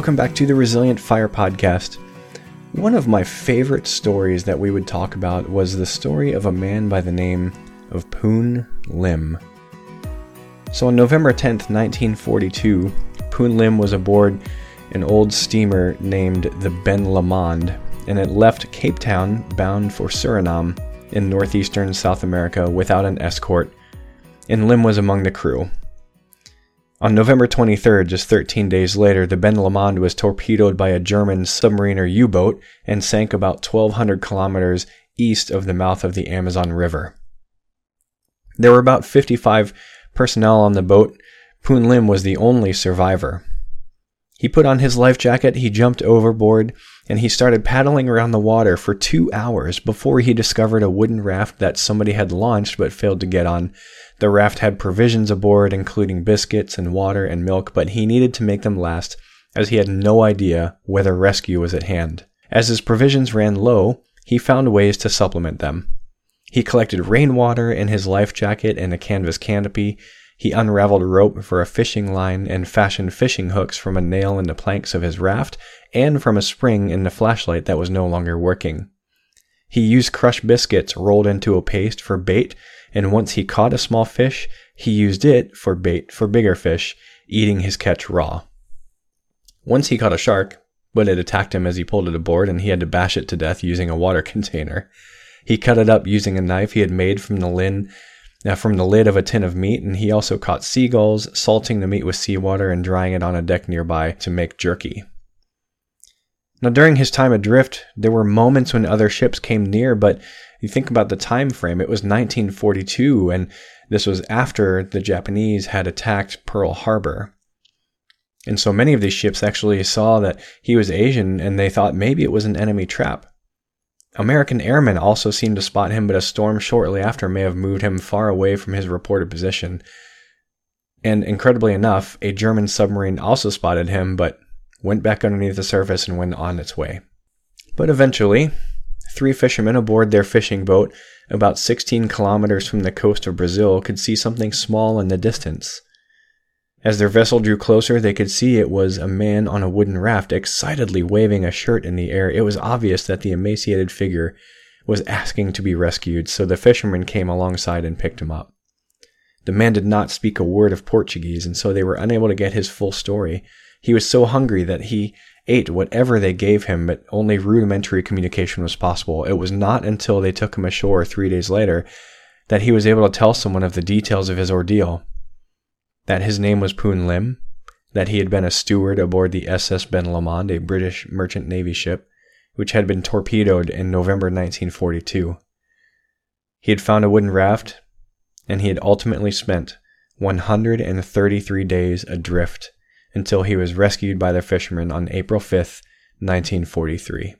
Welcome back to the Resilient Fire Podcast. One of my favorite stories that we would talk about was the story of a man by the name of Poon Lim. So on November 10th, 1942, Poon Lim was aboard an old steamer named the Ben Lomond, and it left Cape Town bound for Suriname in northeastern South America without an escort, and Lim was among the crew. On November 23rd, just 13 days later, the Ben Lomond was torpedoed by a German submariner U boat and sank about 1,200 kilometers east of the mouth of the Amazon River. There were about 55 personnel on the boat. Poon Lim was the only survivor. He put on his life jacket, he jumped overboard, and he started paddling around the water for two hours before he discovered a wooden raft that somebody had launched but failed to get on. The raft had provisions aboard, including biscuits and water and milk, but he needed to make them last, as he had no idea whether rescue was at hand. As his provisions ran low, he found ways to supplement them. He collected rainwater in his life jacket and a canvas canopy. He unraveled rope for a fishing line and fashioned fishing hooks from a nail in the planks of his raft and from a spring in the flashlight that was no longer working. He used crushed biscuits rolled into a paste for bait and once he caught a small fish, he used it for bait for bigger fish, eating his catch raw. Once he caught a shark, but it attacked him as he pulled it aboard and he had to bash it to death using a water container. He cut it up using a knife he had made from the lid, uh, from the lid of a tin of meat, and he also caught seagulls, salting the meat with seawater and drying it on a deck nearby to make jerky. Now, during his time adrift, there were moments when other ships came near, but you think about the time frame, it was 1942, and this was after the Japanese had attacked Pearl Harbor. And so many of these ships actually saw that he was Asian and they thought maybe it was an enemy trap. American airmen also seemed to spot him, but a storm shortly after may have moved him far away from his reported position. And incredibly enough, a German submarine also spotted him, but went back underneath the surface and went on its way. But eventually, Three fishermen aboard their fishing boat, about 16 kilometers from the coast of Brazil, could see something small in the distance. As their vessel drew closer, they could see it was a man on a wooden raft, excitedly waving a shirt in the air. It was obvious that the emaciated figure was asking to be rescued, so the fishermen came alongside and picked him up. The man did not speak a word of Portuguese, and so they were unable to get his full story. He was so hungry that he ate whatever they gave him, but only rudimentary communication was possible. It was not until they took him ashore three days later that he was able to tell someone of the details of his ordeal. That his name was Poon Lim, that he had been a steward aboard the SS Ben Lomond, a British merchant navy ship, which had been torpedoed in November 1942. He had found a wooden raft, and he had ultimately spent 133 days adrift until he was rescued by the fishermen on April 5, 1943.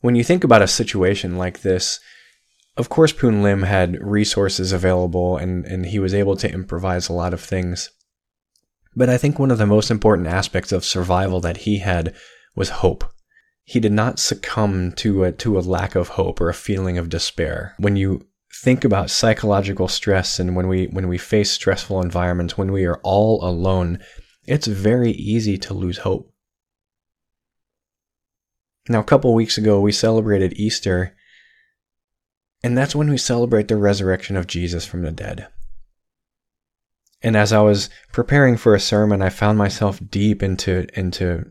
When you think about a situation like this, of course, Poon Lim had resources available and, and he was able to improvise a lot of things. But I think one of the most important aspects of survival that he had was hope. He did not succumb to a, to a lack of hope or a feeling of despair. When you think about psychological stress and when we when we face stressful environments when we are all alone it's very easy to lose hope now a couple weeks ago we celebrated easter and that's when we celebrate the resurrection of jesus from the dead and as i was preparing for a sermon i found myself deep into into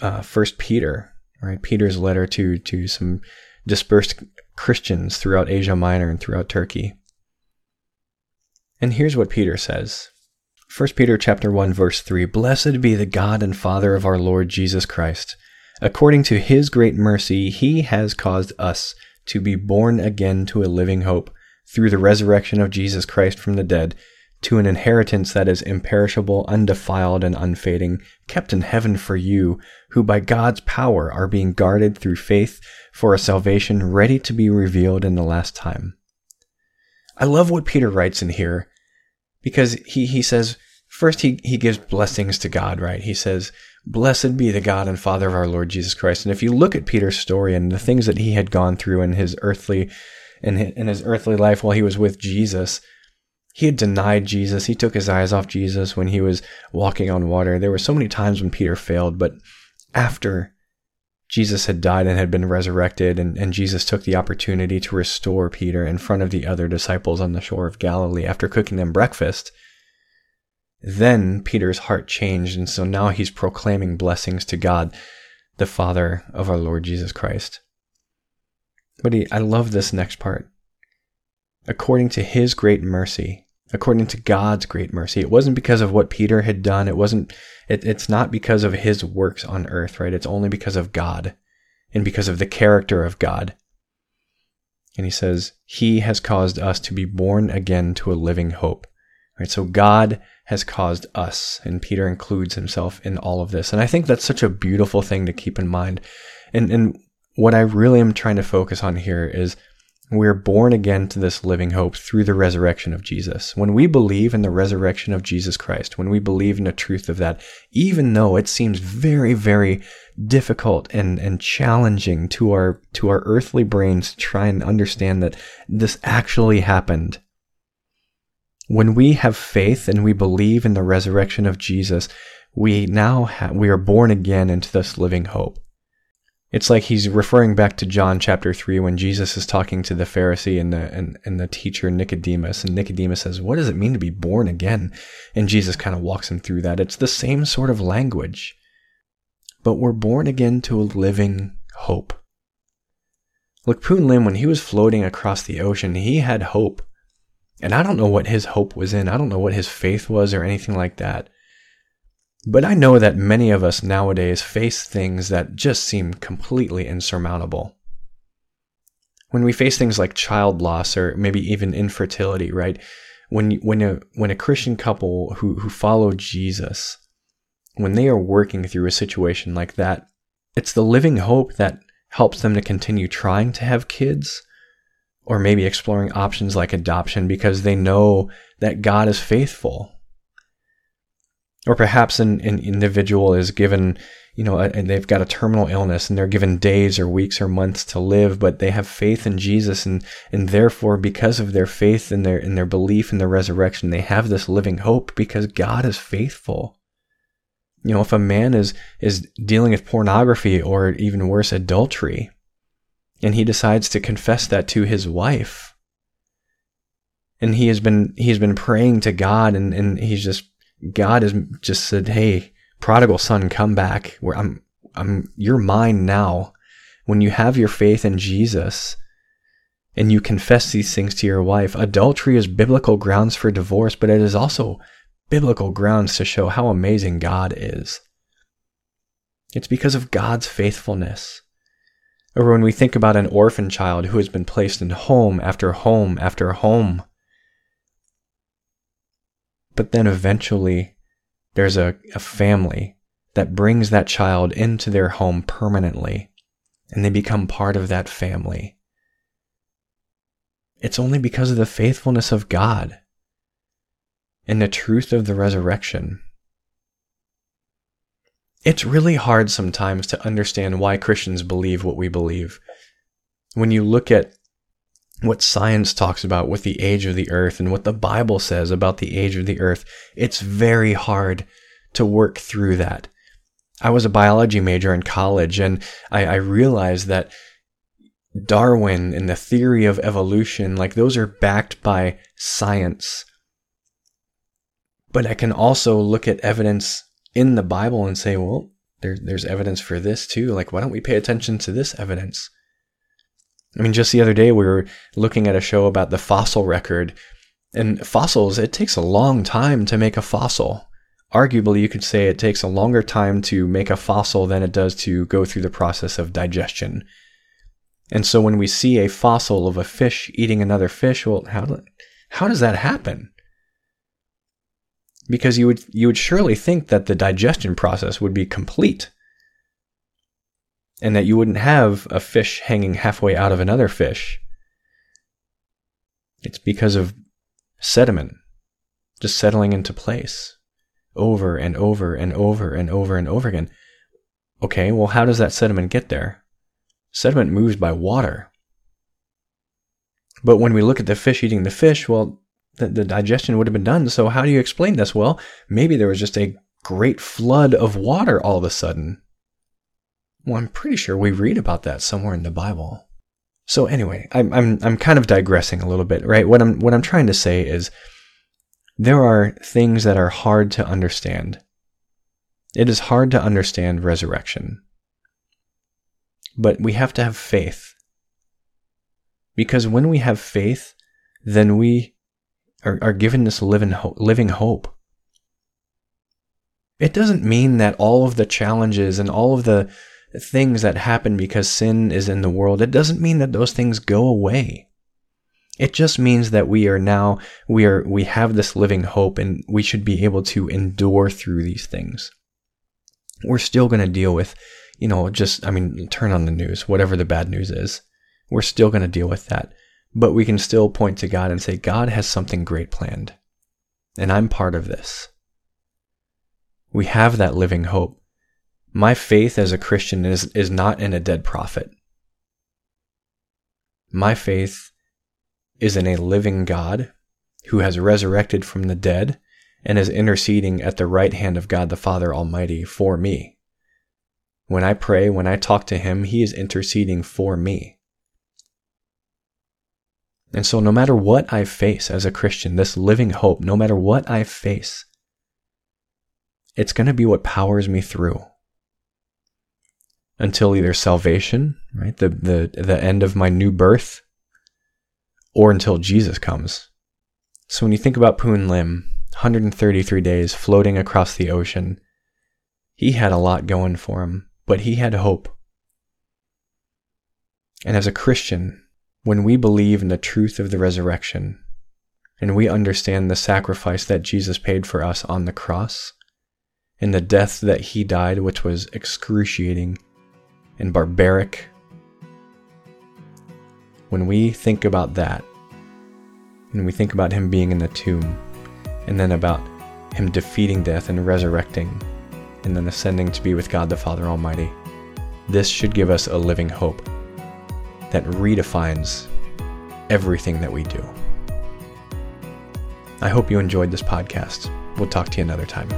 uh, first peter right peter's letter to to some dispersed Christians throughout Asia Minor and throughout Turkey. And here's what Peter says. 1 Peter chapter 1 verse 3 Blessed be the God and Father of our Lord Jesus Christ. According to his great mercy, he has caused us to be born again to a living hope through the resurrection of Jesus Christ from the dead to an inheritance that is imperishable, undefiled, and unfading, kept in heaven for you, who by God's power are being guarded through faith for a salvation ready to be revealed in the last time. I love what Peter writes in here because he, he says, first he, he gives blessings to God, right? He says, Blessed be the God and Father of our Lord Jesus Christ. And if you look at Peter's story and the things that he had gone through in his earthly in his, in his earthly life while he was with Jesus, He had denied Jesus. He took his eyes off Jesus when he was walking on water. There were so many times when Peter failed, but after Jesus had died and had been resurrected, and, and Jesus took the opportunity to restore Peter in front of the other disciples on the shore of Galilee after cooking them breakfast, then Peter's heart changed, and so now he's proclaiming blessings to God, the Father of our Lord Jesus Christ. But he, I love this next part. According to his great mercy, according to God's great mercy. It wasn't because of what Peter had done. It wasn't, it, it's not because of his works on earth, right? It's only because of God and because of the character of God. And he says, He has caused us to be born again to a living hope. Right? So God has caused us, and Peter includes himself in all of this. And I think that's such a beautiful thing to keep in mind. And and what I really am trying to focus on here is we're born again to this living hope through the resurrection of Jesus. When we believe in the resurrection of Jesus Christ, when we believe in the truth of that, even though it seems very, very difficult and, and challenging to our, to our earthly brains to try and understand that this actually happened. When we have faith and we believe in the resurrection of Jesus, we now we are born again into this living hope. It's like he's referring back to John chapter 3 when Jesus is talking to the Pharisee and the, and, and the teacher Nicodemus. And Nicodemus says, What does it mean to be born again? And Jesus kind of walks him through that. It's the same sort of language. But we're born again to a living hope. Look, Poon Lim, when he was floating across the ocean, he had hope. And I don't know what his hope was in. I don't know what his faith was or anything like that. But I know that many of us nowadays face things that just seem completely insurmountable. When we face things like child loss or maybe even infertility, right? When when a when a Christian couple who who follow Jesus, when they are working through a situation like that, it's the living hope that helps them to continue trying to have kids or maybe exploring options like adoption because they know that God is faithful. Or perhaps an, an individual is given you know and they've got a terminal illness and they're given days or weeks or months to live but they have faith in Jesus and and therefore because of their faith and their and their belief in the resurrection they have this living hope because God is faithful. You know if a man is is dealing with pornography or even worse adultery and he decides to confess that to his wife and he has been he has been praying to God and and he's just God has just said, "Hey, prodigal son, come back. Where I'm, I'm, you're mine now." When you have your faith in Jesus and you confess these things to your wife, adultery is biblical grounds for divorce, but it is also biblical grounds to show how amazing God is. It's because of God's faithfulness. Or when we think about an orphan child who has been placed in home after home after home but then eventually there's a, a family that brings that child into their home permanently and they become part of that family. It's only because of the faithfulness of God and the truth of the resurrection. It's really hard sometimes to understand why Christians believe what we believe. When you look at what science talks about with the age of the earth and what the Bible says about the age of the earth, it's very hard to work through that. I was a biology major in college and I, I realized that Darwin and the theory of evolution, like those are backed by science. But I can also look at evidence in the Bible and say, well, there, there's evidence for this too. Like, why don't we pay attention to this evidence? I mean, just the other day we were looking at a show about the fossil record. And fossils, it takes a long time to make a fossil. Arguably, you could say it takes a longer time to make a fossil than it does to go through the process of digestion. And so when we see a fossil of a fish eating another fish, well, how, how does that happen? Because you would, you would surely think that the digestion process would be complete and that you wouldn't have a fish hanging halfway out of another fish. It's because of sediment just settling into place over and over and over and over and over again. Okay, well, how does that sediment get there? Sediment moves by water. But when we look at the fish eating the fish, well, the, the digestion would have been done. So how do you explain this? Well, maybe there was just a great flood of water all of a sudden. Well, I'm pretty sure we read about that somewhere in the Bible. So anyway, I'm I'm I'm kind of digressing a little bit, right? What I'm what I'm trying to say is there are things that are hard to understand. It is hard to understand resurrection. But we have to have faith. Because when we have faith, then we are, are given this living, living hope. It doesn't mean that all of the challenges and all of the things that happen because sin is in the world, it doesn't mean that those things go away. It just means that we are now we are we have this living hope and we should be able to endure through these things. We're still going to deal with, you know, just I mean, turn on the news, whatever the bad news is. We're still going to deal with that. But we can still point to God and say God has something great planned. And I'm part of this. We have that living hope. My faith as a Christian is, is not in a dead prophet. My faith is in a living God who has resurrected from the dead and is interceding at the right hand of God the Father Almighty for me. When I pray, when I talk to Him, He is interceding for me. And so, no matter what I face as a Christian, this living hope, no matter what I face, it's going to be what powers me through until either salvation, right, the, the, the end of my new birth, or until Jesus comes. So when you think about Poon Lim, 133 days floating across the ocean, he had a lot going for him, but he had hope. And as a Christian, when we believe in the truth of the resurrection, and we understand the sacrifice that Jesus paid for us on the cross, and the death that he died, which was excruciating and barbaric. When we think about that, and we think about him being in the tomb, and then about him defeating death and resurrecting, and then ascending to be with God the Father Almighty, this should give us a living hope that redefines everything that we do. I hope you enjoyed this podcast. We'll talk to you another time.